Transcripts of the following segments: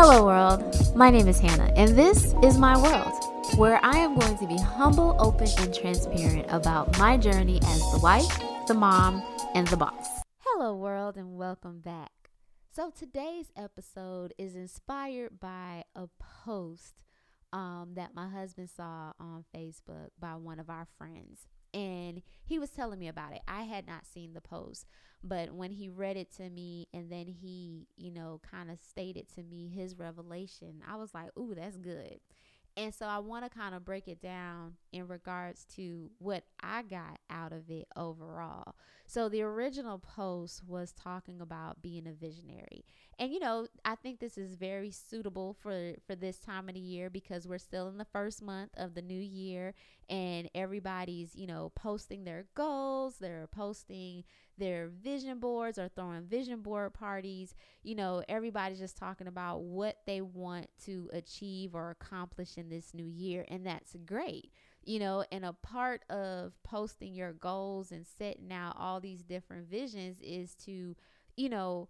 Hello, world. My name is Hannah, and this is my world, where I am going to be humble, open, and transparent about my journey as the wife, the mom, and the boss. Hello, world, and welcome back. So, today's episode is inspired by a post um, that my husband saw on Facebook by one of our friends and he was telling me about it. I had not seen the post, but when he read it to me and then he, you know, kind of stated to me his revelation, I was like, "Ooh, that's good." And so I want to kind of break it down in regards to what I got out of it overall. So the original post was talking about being a visionary. And you know, I think this is very suitable for for this time of the year because we're still in the first month of the new year and everybody's, you know, posting their goals, they're posting their vision boards or throwing vision board parties. You know, everybody's just talking about what they want to achieve or accomplish in this new year, and that's great. You know, and a part of posting your goals and setting out all these different visions is to, you know,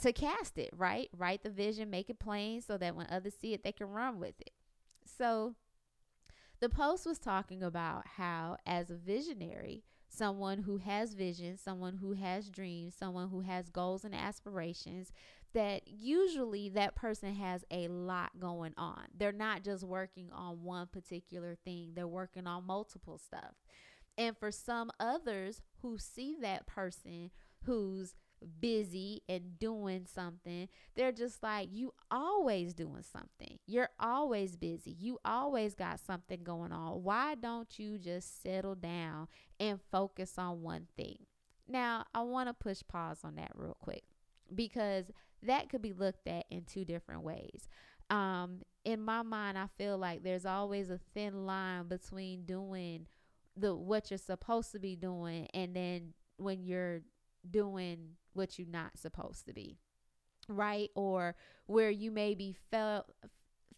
to cast it, right? Write the vision, make it plain so that when others see it, they can run with it. So, the post was talking about how, as a visionary, someone who has vision, someone who has dreams, someone who has goals and aspirations, that usually that person has a lot going on. They're not just working on one particular thing, they're working on multiple stuff. And for some others who see that person who's busy and doing something, they're just like, you always doing something. You're always busy. You always got something going on. Why don't you just settle down and focus on one thing? Now, I want to push pause on that real quick because that could be looked at in two different ways. Um, in my mind, I feel like there's always a thin line between doing the what you're supposed to be doing and then when you're doing what you're not supposed to be right or where you may be fail,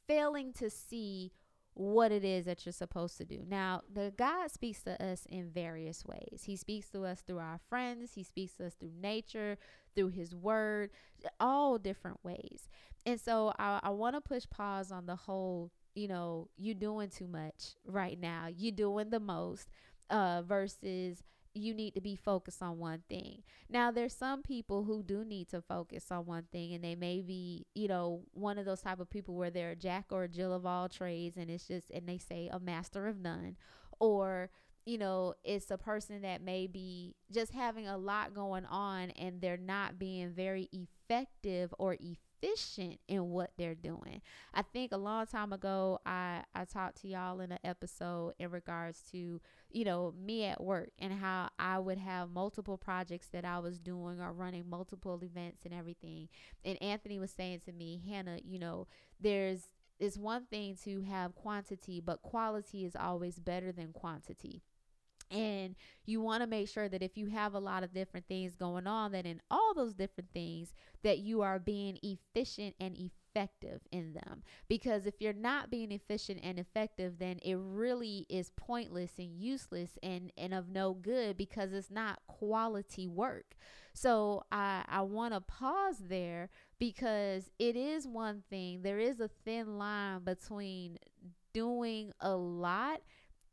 failing to see what it is that you're supposed to do. Now, the God speaks to us in various ways. He speaks to us through our friends, he speaks to us through nature, through his word, all different ways. And so I, I want to push pause on the whole, you know, you doing too much right now. You doing the most uh versus you need to be focused on one thing. Now, there's some people who do need to focus on one thing, and they may be, you know, one of those type of people where they're a jack or a jill of all trades, and it's just, and they say a master of none, or you know, it's a person that may be just having a lot going on and they're not being very effective or efficient efficient in what they're doing. I think a long time ago I I talked to y'all in an episode in regards to, you know, me at work and how I would have multiple projects that I was doing or running multiple events and everything. And Anthony was saying to me, "Hannah, you know, there's it's one thing to have quantity, but quality is always better than quantity." And you want to make sure that if you have a lot of different things going on, that in all those different things, that you are being efficient and effective in them. Because if you're not being efficient and effective, then it really is pointless and useless and, and of no good because it's not quality work. So I, I want to pause there because it is one thing, there is a thin line between doing a lot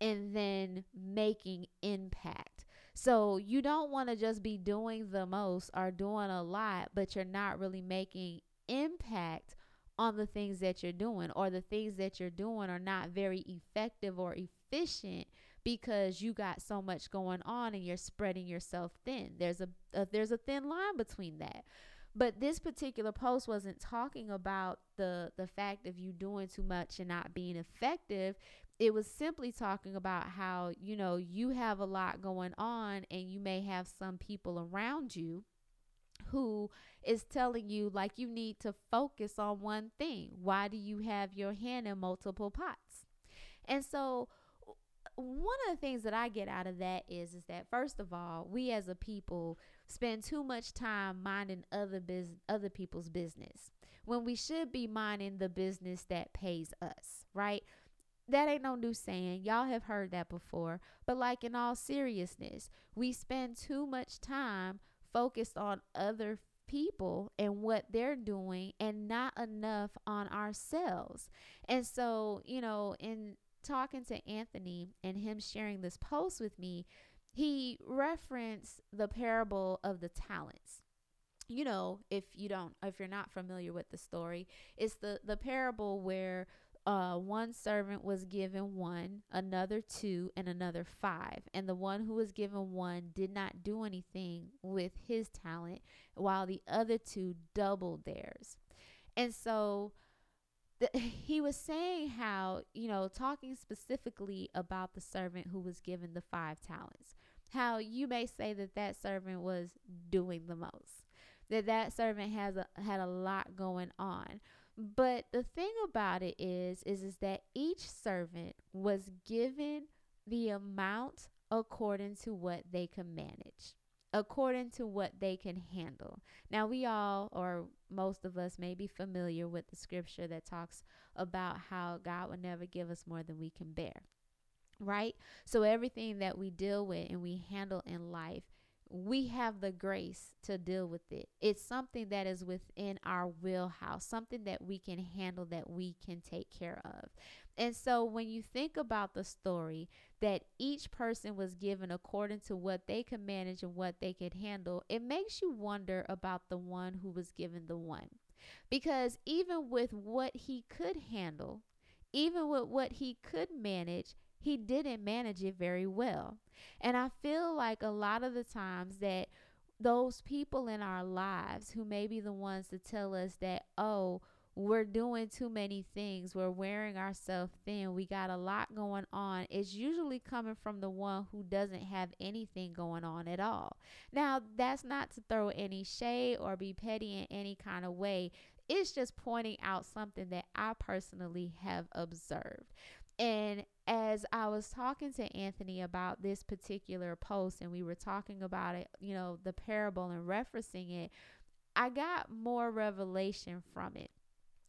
and then making impact. So you don't want to just be doing the most or doing a lot, but you're not really making impact on the things that you're doing, or the things that you're doing are not very effective or efficient because you got so much going on and you're spreading yourself thin. There's a, a there's a thin line between that. But this particular post wasn't talking about the the fact of you doing too much and not being effective it was simply talking about how, you know, you have a lot going on and you may have some people around you who is telling you like you need to focus on one thing. Why do you have your hand in multiple pots? And so one of the things that I get out of that is is that first of all, we as a people spend too much time minding other biz- other people's business when we should be minding the business that pays us, right? That ain't no new saying. Y'all have heard that before. But, like, in all seriousness, we spend too much time focused on other people and what they're doing and not enough on ourselves. And so, you know, in talking to Anthony and him sharing this post with me, he referenced the parable of the talents you know if you don't if you're not familiar with the story it's the the parable where uh, one servant was given one, another two, and another five. And the one who was given one did not do anything with his talent, while the other two doubled theirs. And so the, he was saying how, you know, talking specifically about the servant who was given the five talents, how you may say that that servant was doing the most, that that servant has a, had a lot going on. But the thing about it is, is, is that each servant was given the amount according to what they can manage, according to what they can handle. Now, we all, or most of us, may be familiar with the scripture that talks about how God will never give us more than we can bear, right? So, everything that we deal with and we handle in life we have the grace to deal with it. It's something that is within our wheelhouse, something that we can handle, that we can take care of. And so when you think about the story that each person was given according to what they could manage and what they could handle, it makes you wonder about the one who was given the one. Because even with what he could handle, even with what he could manage, he didn't manage it very well. And I feel like a lot of the times that those people in our lives who may be the ones to tell us that, oh, we're doing too many things, we're wearing ourselves thin, we got a lot going on, is usually coming from the one who doesn't have anything going on at all. Now, that's not to throw any shade or be petty in any kind of way. It's just pointing out something that I personally have observed. And as I was talking to Anthony about this particular post and we were talking about it, you know, the parable and referencing it, I got more revelation from it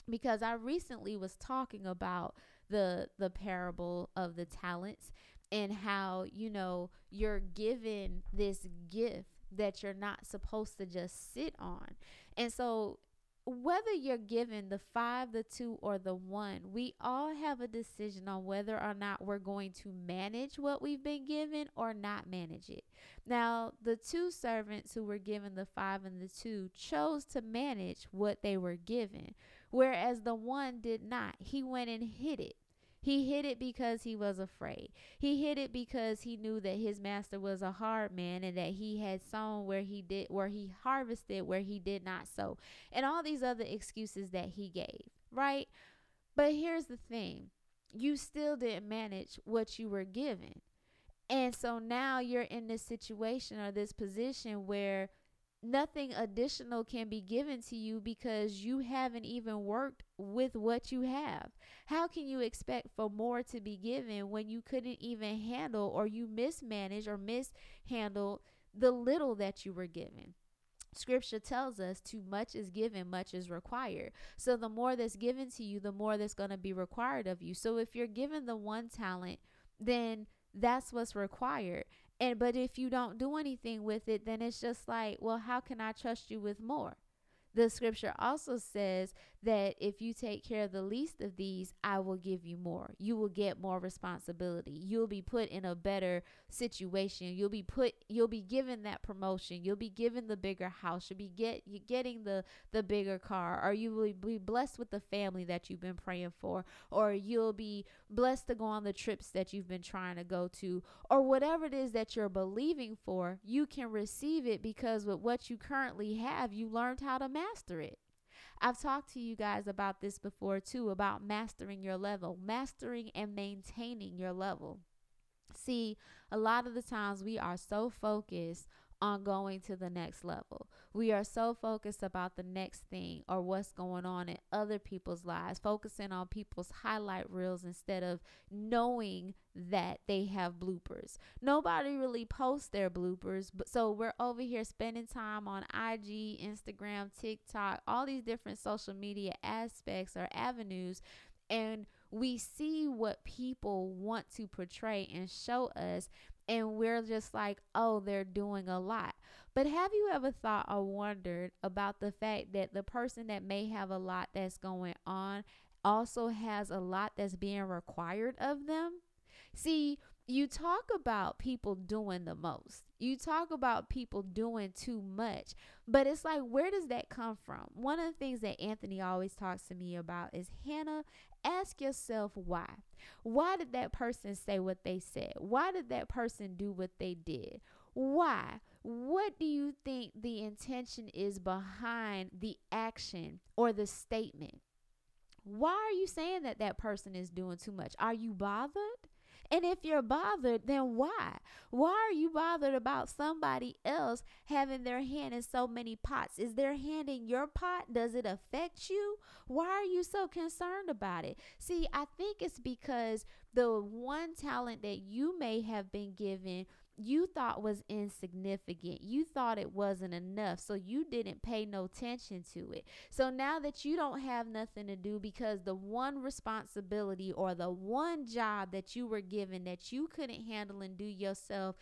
because I recently was talking about the the parable of the talents and how, you know, you're given this gift that you're not supposed to just sit on. And so whether you're given the five, the two, or the one, we all have a decision on whether or not we're going to manage what we've been given or not manage it. Now, the two servants who were given the five and the two chose to manage what they were given, whereas the one did not. He went and hid it. He hid it because he was afraid. He hid it because he knew that his master was a hard man and that he had sown where he did where he harvested where he did not sow. And all these other excuses that he gave, right? But here's the thing. You still didn't manage what you were given. And so now you're in this situation or this position where nothing additional can be given to you because you haven't even worked with what you have. How can you expect for more to be given when you couldn't even handle or you mismanaged or mishandled the little that you were given? Scripture tells us too much is given, much is required. So the more that's given to you, the more that's going to be required of you. So if you're given the one talent, then that's what's required. And but if you don't do anything with it, then it's just like, well, how can I trust you with more? The scripture also says that if you take care of the least of these, I will give you more. You will get more responsibility. You'll be put in a better situation. You'll be put you'll be given that promotion. You'll be given the bigger house. You'll be get you getting the the bigger car or you will be blessed with the family that you've been praying for or you'll be blessed to go on the trips that you've been trying to go to or whatever it is that you're believing for, you can receive it because with what you currently have, you learned how to master it. I've talked to you guys about this before too about mastering your level, mastering and maintaining your level. See, a lot of the times we are so focused on going to the next level. We are so focused about the next thing or what's going on in other people's lives, focusing on people's highlight reels instead of knowing that they have bloopers. Nobody really posts their bloopers, but so we're over here spending time on IG, Instagram, TikTok, all these different social media aspects or avenues and we see what people want to portray and show us and we're just like, oh, they're doing a lot. But have you ever thought or wondered about the fact that the person that may have a lot that's going on also has a lot that's being required of them? See, you talk about people doing the most. You talk about people doing too much. But it's like, where does that come from? One of the things that Anthony always talks to me about is Hannah, ask yourself why. Why did that person say what they said? Why did that person do what they did? Why? What do you think the intention is behind the action or the statement? Why are you saying that that person is doing too much? Are you bothered? And if you're bothered, then why? Why are you bothered about somebody else having their hand in so many pots? Is their hand in your pot? Does it affect you? Why are you so concerned about it? See, I think it's because the one talent that you may have been given you thought was insignificant. You thought it wasn't enough. So you didn't pay no attention to it. So now that you don't have nothing to do because the one responsibility or the one job that you were given that you couldn't handle and do yourself,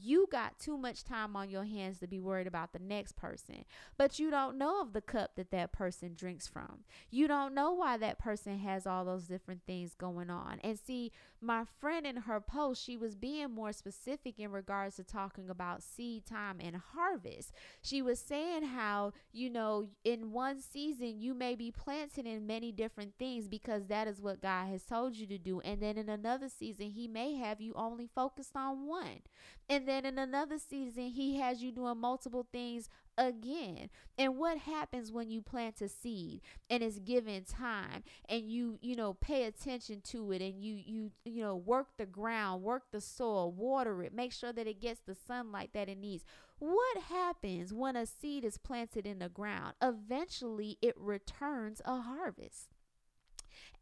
you got too much time on your hands to be worried about the next person. But you don't know of the cup that that person drinks from. You don't know why that person has all those different things going on. And see, my friend in her post, she was being more specific in regards to talking about seed time and harvest. She was saying how, you know, in one season, you may be planting in many different things because that is what God has told you to do. And then in another season, He may have you only focused on one. And then in another season, he has you doing multiple things again. And what happens when you plant a seed and it's given time and you, you know, pay attention to it and you you you know, work the ground, work the soil, water it, make sure that it gets the sunlight that it needs. What happens when a seed is planted in the ground? Eventually it returns a harvest.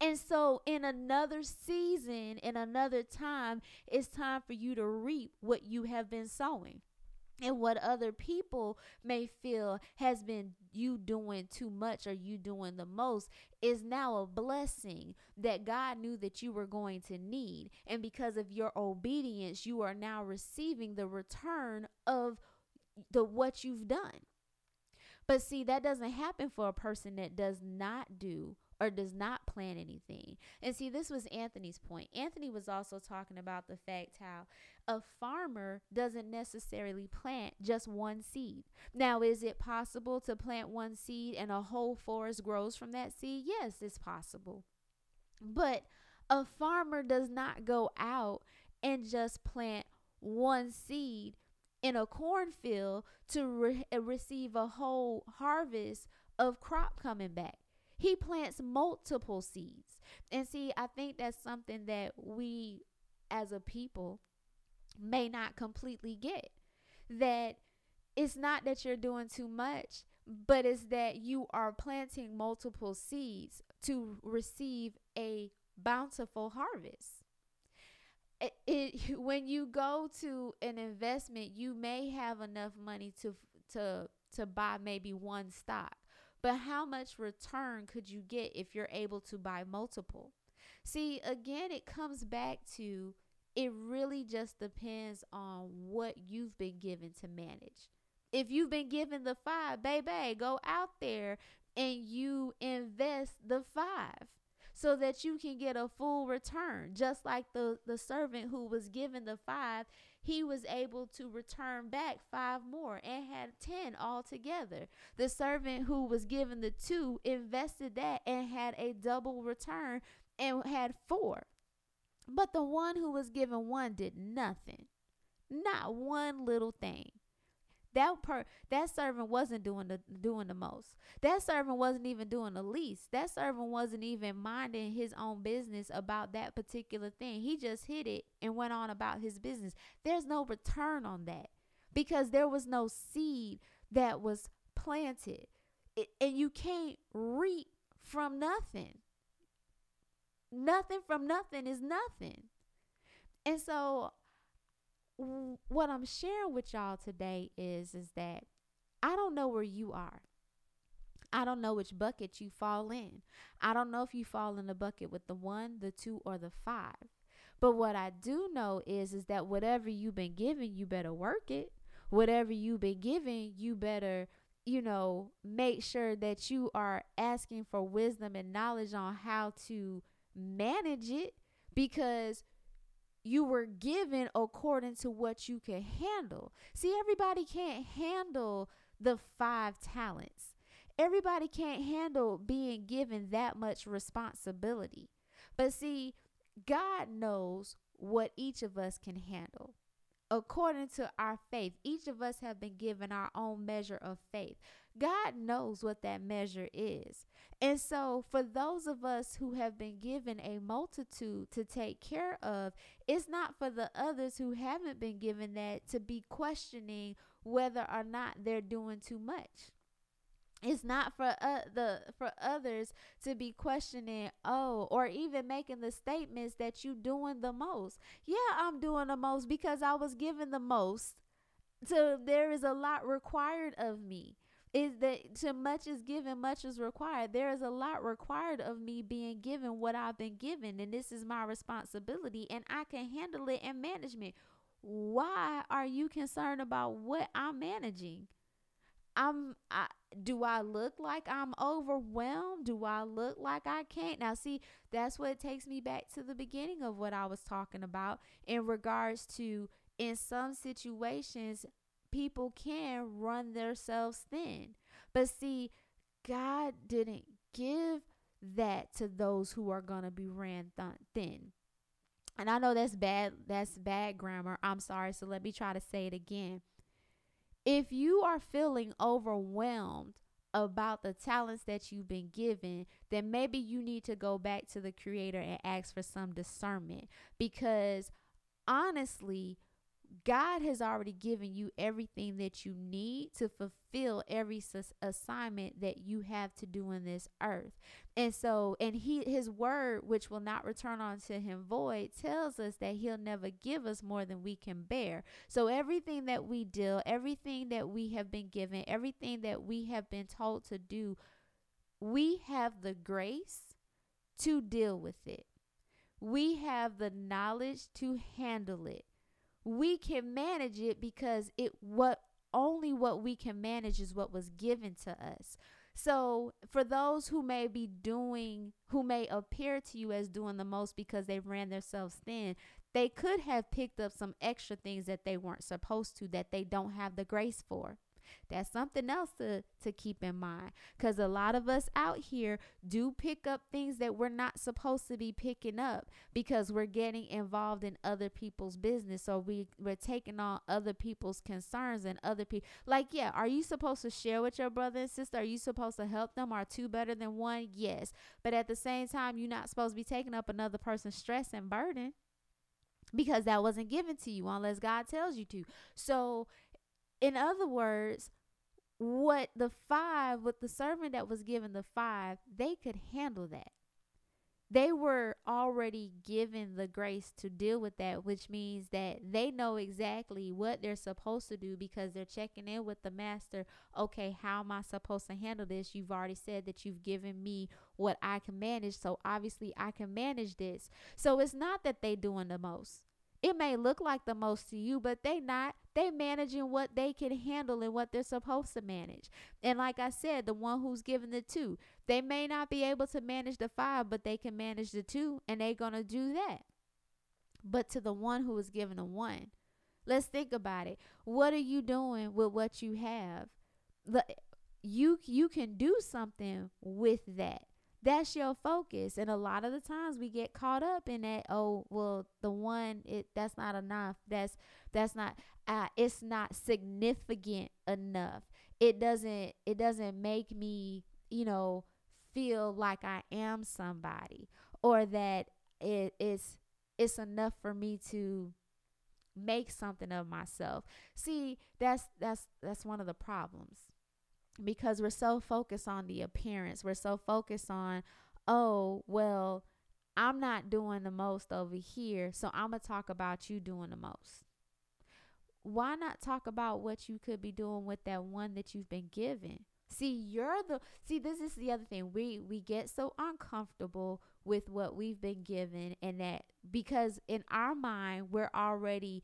And so, in another season, in another time, it's time for you to reap what you have been sowing. And what other people may feel has been you doing too much or you doing the most is now a blessing that God knew that you were going to need. And because of your obedience, you are now receiving the return of the what you've done. But see, that doesn't happen for a person that does not do or does not plan anything. And see, this was Anthony's point. Anthony was also talking about the fact how a farmer doesn't necessarily plant just one seed. Now, is it possible to plant one seed and a whole forest grows from that seed? Yes, it's possible. But a farmer does not go out and just plant one seed in a cornfield to re- receive a whole harvest of crop coming back. He plants multiple seeds. And see, I think that's something that we as a people may not completely get. That it's not that you're doing too much, but it's that you are planting multiple seeds to receive a bountiful harvest. It, it, when you go to an investment, you may have enough money to to to buy maybe one stock, but how much return could you get if you're able to buy multiple? See, again, it comes back to it really just depends on what you've been given to manage. If you've been given the five, baby, go out there and you invest the five so that you can get a full return. Just like the, the servant who was given the five, he was able to return back five more and had 10 altogether. The servant who was given the two invested that and had a double return and had four. But the one who was given one did nothing, not one little thing. That per that servant wasn't doing the doing the most. That servant wasn't even doing the least. That servant wasn't even minding his own business about that particular thing. He just hit it and went on about his business. There's no return on that because there was no seed that was planted. It, and you can't reap from nothing. Nothing from nothing is nothing. And so what I'm sharing with y'all today is is that I don't know where you are. I don't know which bucket you fall in. I don't know if you fall in the bucket with the 1, the 2 or the 5. But what I do know is is that whatever you've been given, you better work it. Whatever you've been given, you better you know, make sure that you are asking for wisdom and knowledge on how to manage it because you were given according to what you can handle. See, everybody can't handle the five talents. Everybody can't handle being given that much responsibility. But see, God knows what each of us can handle according to our faith. Each of us have been given our own measure of faith. God knows what that measure is. And so, for those of us who have been given a multitude to take care of, it's not for the others who haven't been given that to be questioning whether or not they're doing too much. It's not for uh, the for others to be questioning oh or even making the statements that you doing the most. Yeah i'm doing the most because i was given the most. So there is a lot required of me is that too much is given much is required there is a lot required of me being given what i've been given and this is my responsibility and i can handle it and manage management why are you concerned about what i'm managing I'm I do I look like I'm overwhelmed? Do I look like I can't? Now see, that's what takes me back to the beginning of what I was talking about in regards to in some situations people can run themselves thin. But see, God didn't give that to those who are going to be ran th- thin. And I know that's bad that's bad grammar. I'm sorry, so let me try to say it again. If you are feeling overwhelmed about the talents that you've been given, then maybe you need to go back to the creator and ask for some discernment because honestly, God has already given you everything that you need to fulfill every assignment that you have to do in this earth. And so, and he his word which will not return unto him void tells us that he'll never give us more than we can bear. So everything that we deal, everything that we have been given, everything that we have been told to do, we have the grace to deal with it. We have the knowledge to handle it we can manage it because it what only what we can manage is what was given to us. So, for those who may be doing, who may appear to you as doing the most because they ran themselves thin, they could have picked up some extra things that they weren't supposed to, that they don't have the grace for. That's something else to, to keep in mind because a lot of us out here do pick up things that we're not supposed to be picking up because we're getting involved in other people's business. So we, we're taking on other people's concerns and other people. Like, yeah, are you supposed to share with your brother and sister? Are you supposed to help them? Are two better than one? Yes. But at the same time, you're not supposed to be taking up another person's stress and burden because that wasn't given to you unless God tells you to. So in other words, what the five, what the servant that was given the five, they could handle that. They were already given the grace to deal with that, which means that they know exactly what they're supposed to do because they're checking in with the master. Okay, how am I supposed to handle this? You've already said that you've given me what I can manage, so obviously I can manage this. So it's not that they doing the most. It may look like the most to you, but they not. They managing what they can handle and what they're supposed to manage. And like I said, the one who's given the two, they may not be able to manage the five, but they can manage the two, and they're gonna do that. But to the one who was given a one, let's think about it. What are you doing with what you have? The, You you can do something with that that's your focus and a lot of the times we get caught up in that oh well the one it that's not enough that's that's not uh, it's not significant enough. It doesn't it doesn't make me you know feel like i am somebody or that it is it's enough for me to make something of myself. See that's that's that's one of the problems because we're so focused on the appearance. We're so focused on, oh, well, I'm not doing the most over here, so I'm going to talk about you doing the most. Why not talk about what you could be doing with that one that you've been given? See, you're the See, this is the other thing. We we get so uncomfortable with what we've been given and that because in our mind, we're already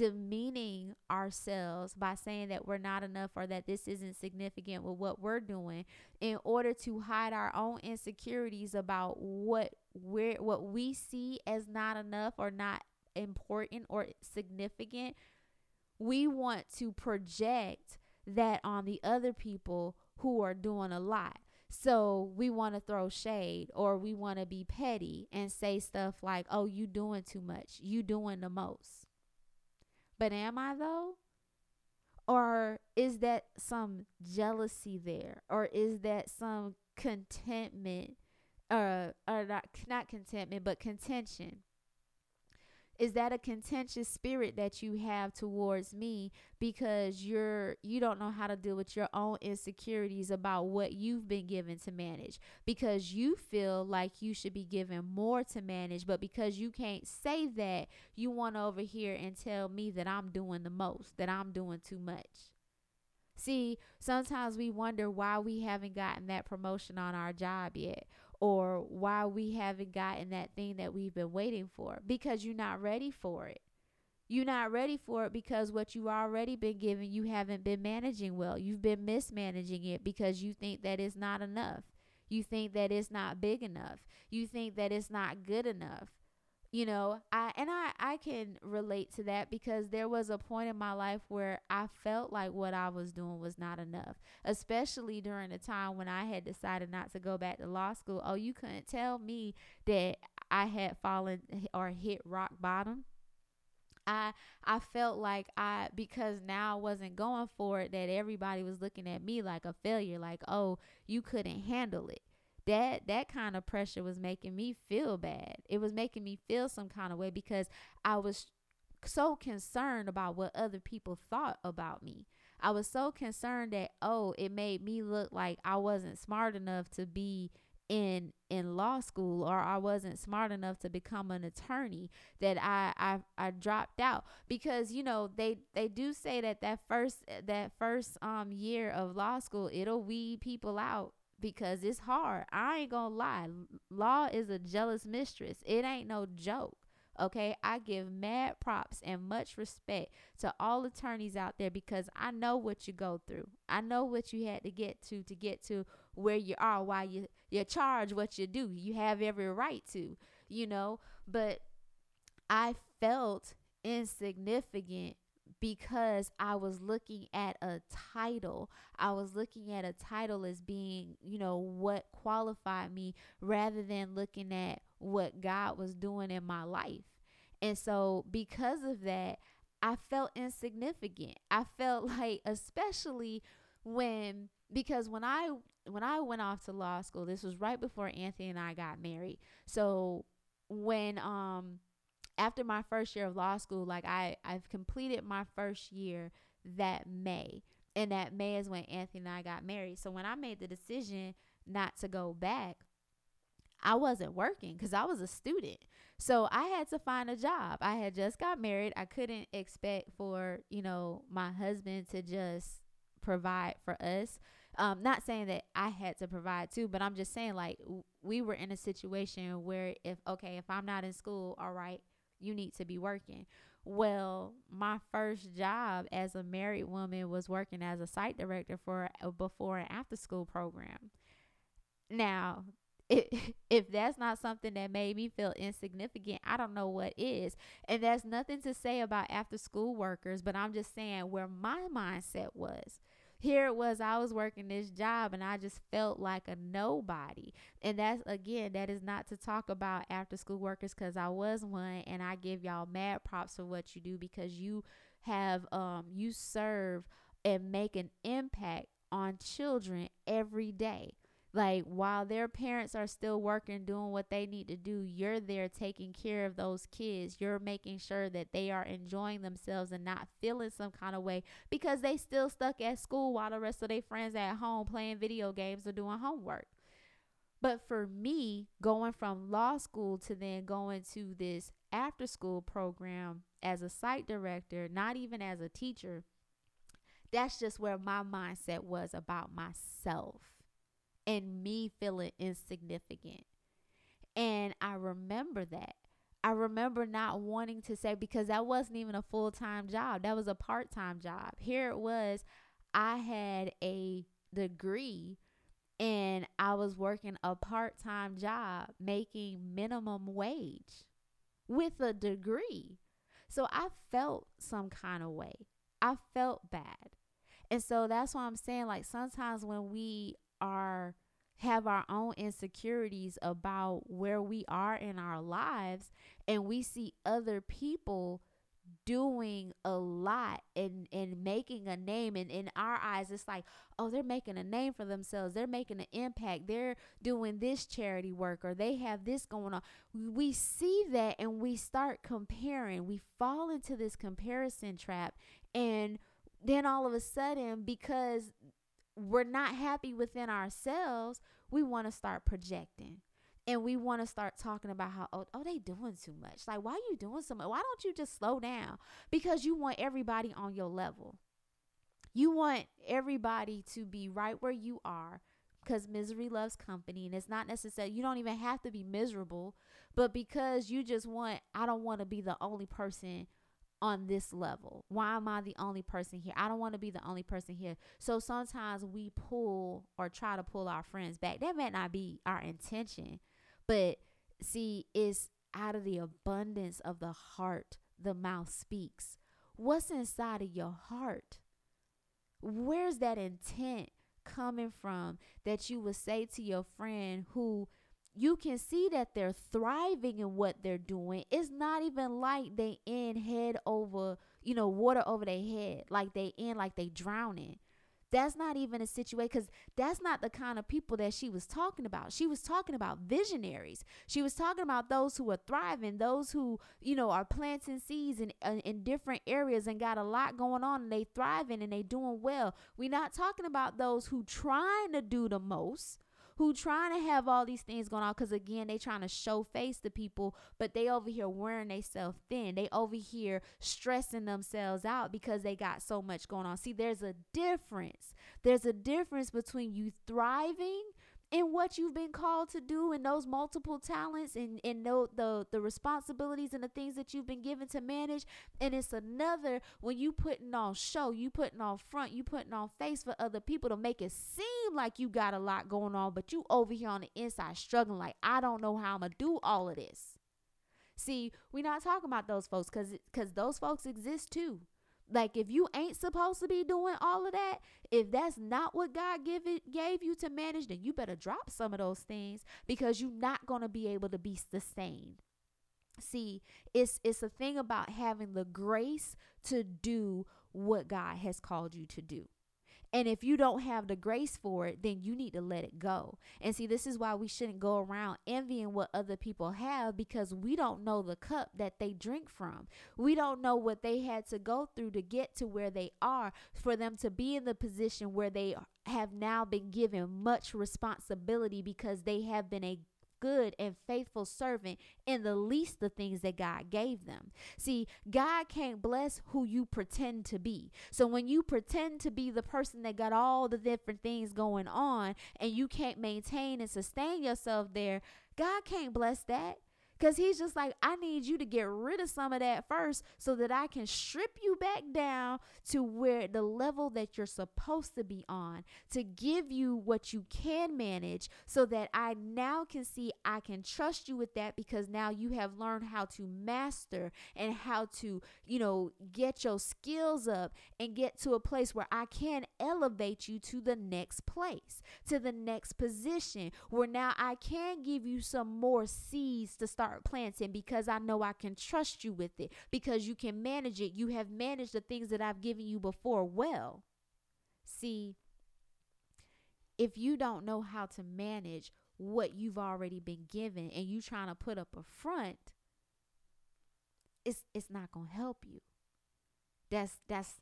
demeaning ourselves by saying that we're not enough or that this isn't significant with what we're doing in order to hide our own insecurities about what we're what we see as not enough or not important or significant. We want to project that on the other people who are doing a lot. So we want to throw shade or we want to be petty and say stuff like oh you doing too much. You doing the most but am I though? Or is that some jealousy there? Or is that some contentment uh or not not contentment but contention is that a contentious spirit that you have towards me because you're you don't know how to deal with your own insecurities about what you've been given to manage? Because you feel like you should be given more to manage but because you can't say that you want over here and tell me that I'm doing the most that I'm doing too much. See, sometimes we wonder why we haven't gotten that promotion on our job yet, or why we haven't gotten that thing that we've been waiting for because you're not ready for it. You're not ready for it because what you already been given, you haven't been managing well. You've been mismanaging it because you think that it's not enough. You think that it's not big enough. You think that it's not good enough you know i and i i can relate to that because there was a point in my life where i felt like what i was doing was not enough especially during the time when i had decided not to go back to law school. Oh you couldn't tell me that i had fallen or hit rock bottom? I I felt like I because now I wasn't going for it that everybody was looking at me like a failure like oh you couldn't handle it that that kind of pressure was making me feel bad. It was making me feel some kind of way because I was so concerned about what other people thought about me. I was so concerned that oh, it made me look like I wasn't smart enough to be in in law school or I wasn't smart enough to become an attorney that I I, I dropped out because you know they they do say that that first that first um year of law school it'll weed people out because it's hard. I ain't gonna lie. Law is a jealous mistress. It ain't no joke. Okay, I give mad props and much respect to all attorneys out there because I know what you go through. I know what you had to get to to get to where you are why you you charge what you do. You have every right to, you know, but I felt insignificant because I was looking at a title. I was looking at a title as being, you know, what qualified me rather than looking at what God was doing in my life. And so, because of that, I felt insignificant. I felt like, especially when because when I when I went off to law school, this was right before Anthony and I got married. So when um after my first year of law school, like I I've completed my first year that May. And that May is when Anthony and I got married. So when I made the decision not to go back, I wasn't working because I was a student. So I had to find a job. I had just got married. I couldn't expect for, you know, my husband to just provide for us. Um, not saying that I had to provide too, but I'm just saying like we were in a situation where if okay, if I'm not in school, all right, you need to be working. Well, my first job as a married woman was working as a site director for a before and after school program. Now, it, if that's not something that made me feel insignificant, I don't know what is. And that's nothing to say about after school workers, but I'm just saying where my mindset was here it was I was working this job and I just felt like a nobody. And that's again, that is not to talk about after school workers because I was one and I give y'all mad props for what you do because you have um you serve and make an impact on children every day. Like while their parents are still working, doing what they need to do, you're there taking care of those kids. You're making sure that they are enjoying themselves and not feeling some kind of way because they still stuck at school while the rest of their friends at home playing video games or doing homework. But for me, going from law school to then going to this after school program as a site director, not even as a teacher, that's just where my mindset was about myself and me feeling insignificant. And I remember that. I remember not wanting to say because that wasn't even a full time job. That was a part time job. Here it was, I had a degree and I was working a part time job making minimum wage with a degree. So I felt some kind of way. I felt bad. And so that's why I'm saying, like, sometimes when we are have our own insecurities about where we are in our lives and we see other people doing a lot and and making a name and in our eyes it's like oh they're making a name for themselves. They're making an impact. They're doing this charity work or they have this going on. We see that and we start comparing. We fall into this comparison trap and then all of a sudden because we're not happy within ourselves, we want to start projecting. And we want to start talking about how oh, oh they doing too much. Like why are you doing so much? Why don't you just slow down? Because you want everybody on your level. You want everybody to be right where you are because misery loves company and it's not necessary you don't even have to be miserable but because you just want i don't want to be the only person on this level? Why am I the only person here? I don't want to be the only person here. So sometimes we pull or try to pull our friends back. That may not be our intention, but see, it's out of the abundance of the heart the mouth speaks. What's inside of your heart? Where's that intent coming from that you would say to your friend who you can see that they're thriving in what they're doing. It's not even like they in head over, you know, water over their head, like they in like they drowning. That's not even a situation because that's not the kind of people that she was talking about. She was talking about visionaries. She was talking about those who are thriving, those who, you know, are planting seeds in, in, in different areas and got a lot going on and they thriving and they doing well. We're not talking about those who trying to do the most who trying to have all these things going on because again they trying to show face to people but they over here wearing themselves thin. They over here stressing themselves out because they got so much going on. See there's a difference. There's a difference between you thriving in what you've been called to do and those multiple talents and, and the, the the responsibilities and the things that you've been given to manage. And it's another when you putting on show you putting on front you putting on face for other people to make it seem like you got a lot going on but you over here on the inside struggling like i don't know how i'm gonna do all of this. See we're not talking about those folks because because those folks exist too like if you ain't supposed to be doing all of that, if that's not what God give it, gave you to manage, then you better drop some of those things because you're not going to be able to be sustained. See, it's it's a thing about having the grace to do what God has called you to do. And if you don't have the grace for it, then you need to let it go. And see, this is why we shouldn't go around envying what other people have because we don't know the cup that they drink from. We don't know what they had to go through to get to where they are for them to be in the position where they have now been given much responsibility because they have been a good and faithful servant in the least the things that God gave them. See, God can't bless who you pretend to be. So when you pretend to be the person that got all the different things going on and you can't maintain and sustain yourself there, God can't bless that. Because he's just like, I need you to get rid of some of that first so that I can strip you back down to where the level that you're supposed to be on to give you what you can manage so that I now can see I can trust you with that because now you have learned how to master and how to, you know, get your skills up and get to a place where I can elevate you to the next place, to the next position where now I can give you some more seeds to start start planting because I know I can trust you with it because you can manage it. You have managed the things that I've given you before well. See, if you don't know how to manage what you've already been given and you're trying to put up a front, it's it's not going to help you. That's that's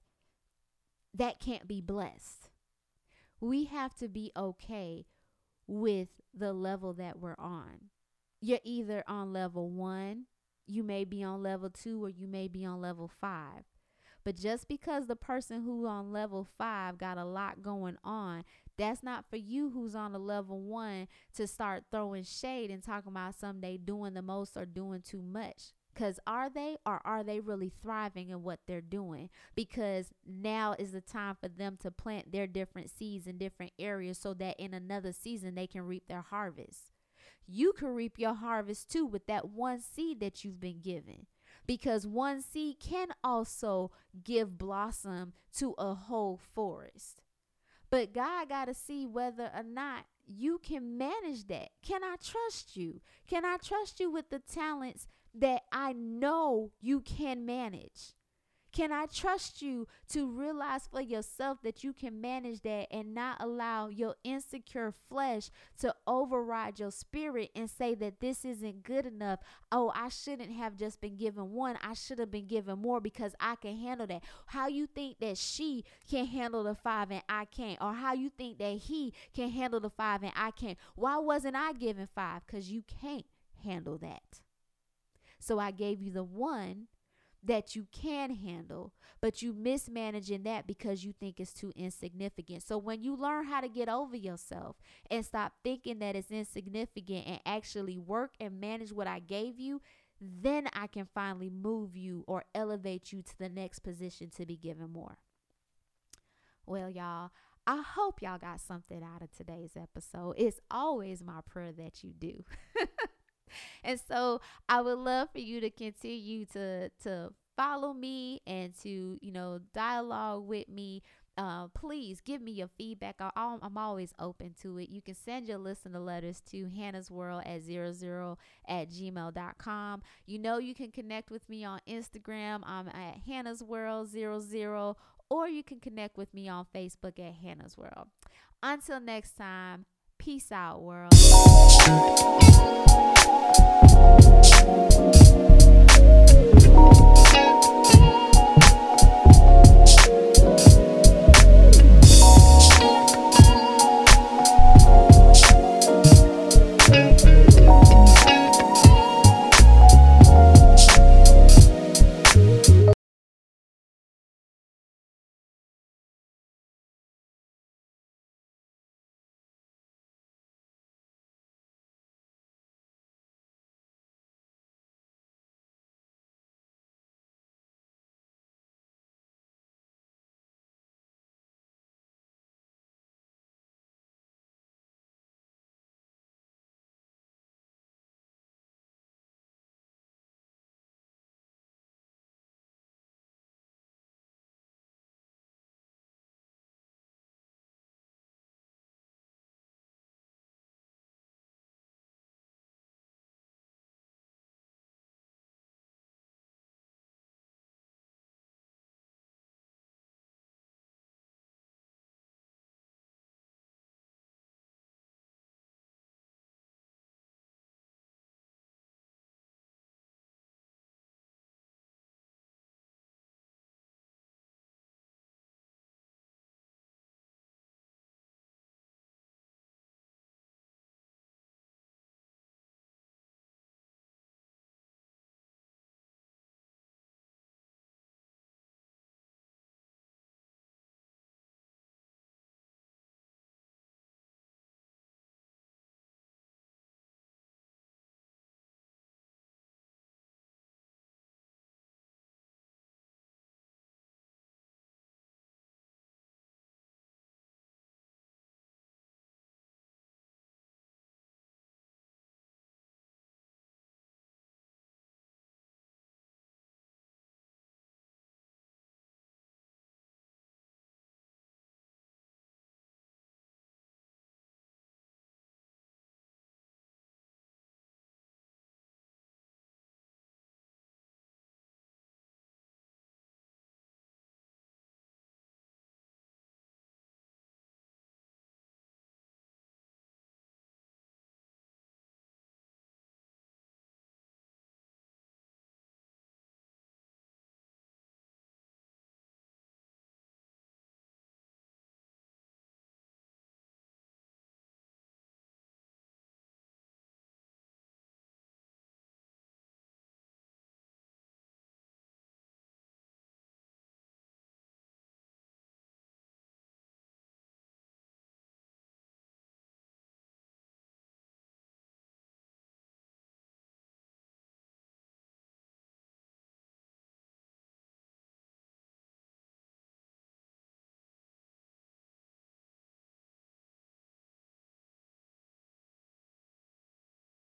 that can't be blessed. We have to be okay with the level that we're on you're either on level one, you may be on level two, or you may be on level five. But just because the person who on level five got a lot going on That's not for you who's on a level one to start throwing shade and talking about someday doing the most or doing too much. Because are they or are they really thriving in what they're doing? Because now is the time for them to plant their different seeds in different areas so that in another season they can reap their harvest. You can reap your harvest too with that one seed that you've been given. Because one seed can also give blossom to a whole forest. But God got to see whether or not you can manage that. Can I trust you? Can I trust you with the talents that I know you can manage? Can I trust you to realize for yourself that you can manage that and not allow your insecure flesh to override your spirit and say that this isn't good enough? Oh, I shouldn't have just been given one. I should have been given more because I can handle that. How you think that she can handle the five and I can't? Or how you think that he can handle the five and I can't? Why wasn't I given five? Because you can't handle that. So I gave you the one that you can handle, but you mismanaging that because you think it's too insignificant. So when you learn how to get over yourself and stop thinking that it's insignificant and actually work and manage what I gave you, then I can finally move you or elevate you to the next position to be given more. Well, y'all, I hope y'all got something out of today's episode. It's always my prayer that you do. and so I would love for you to continue to to follow me and to you know dialogue with me uh, please give me your feedback. I, am always open to it. You can send your list listener letters to Hannah's World at 00 at gmail.com. You know, you can connect with me on Instagram. I'm at Hannah's World 00, or you can connect with me on Facebook at Hannah's World. Until next time, peace out, world.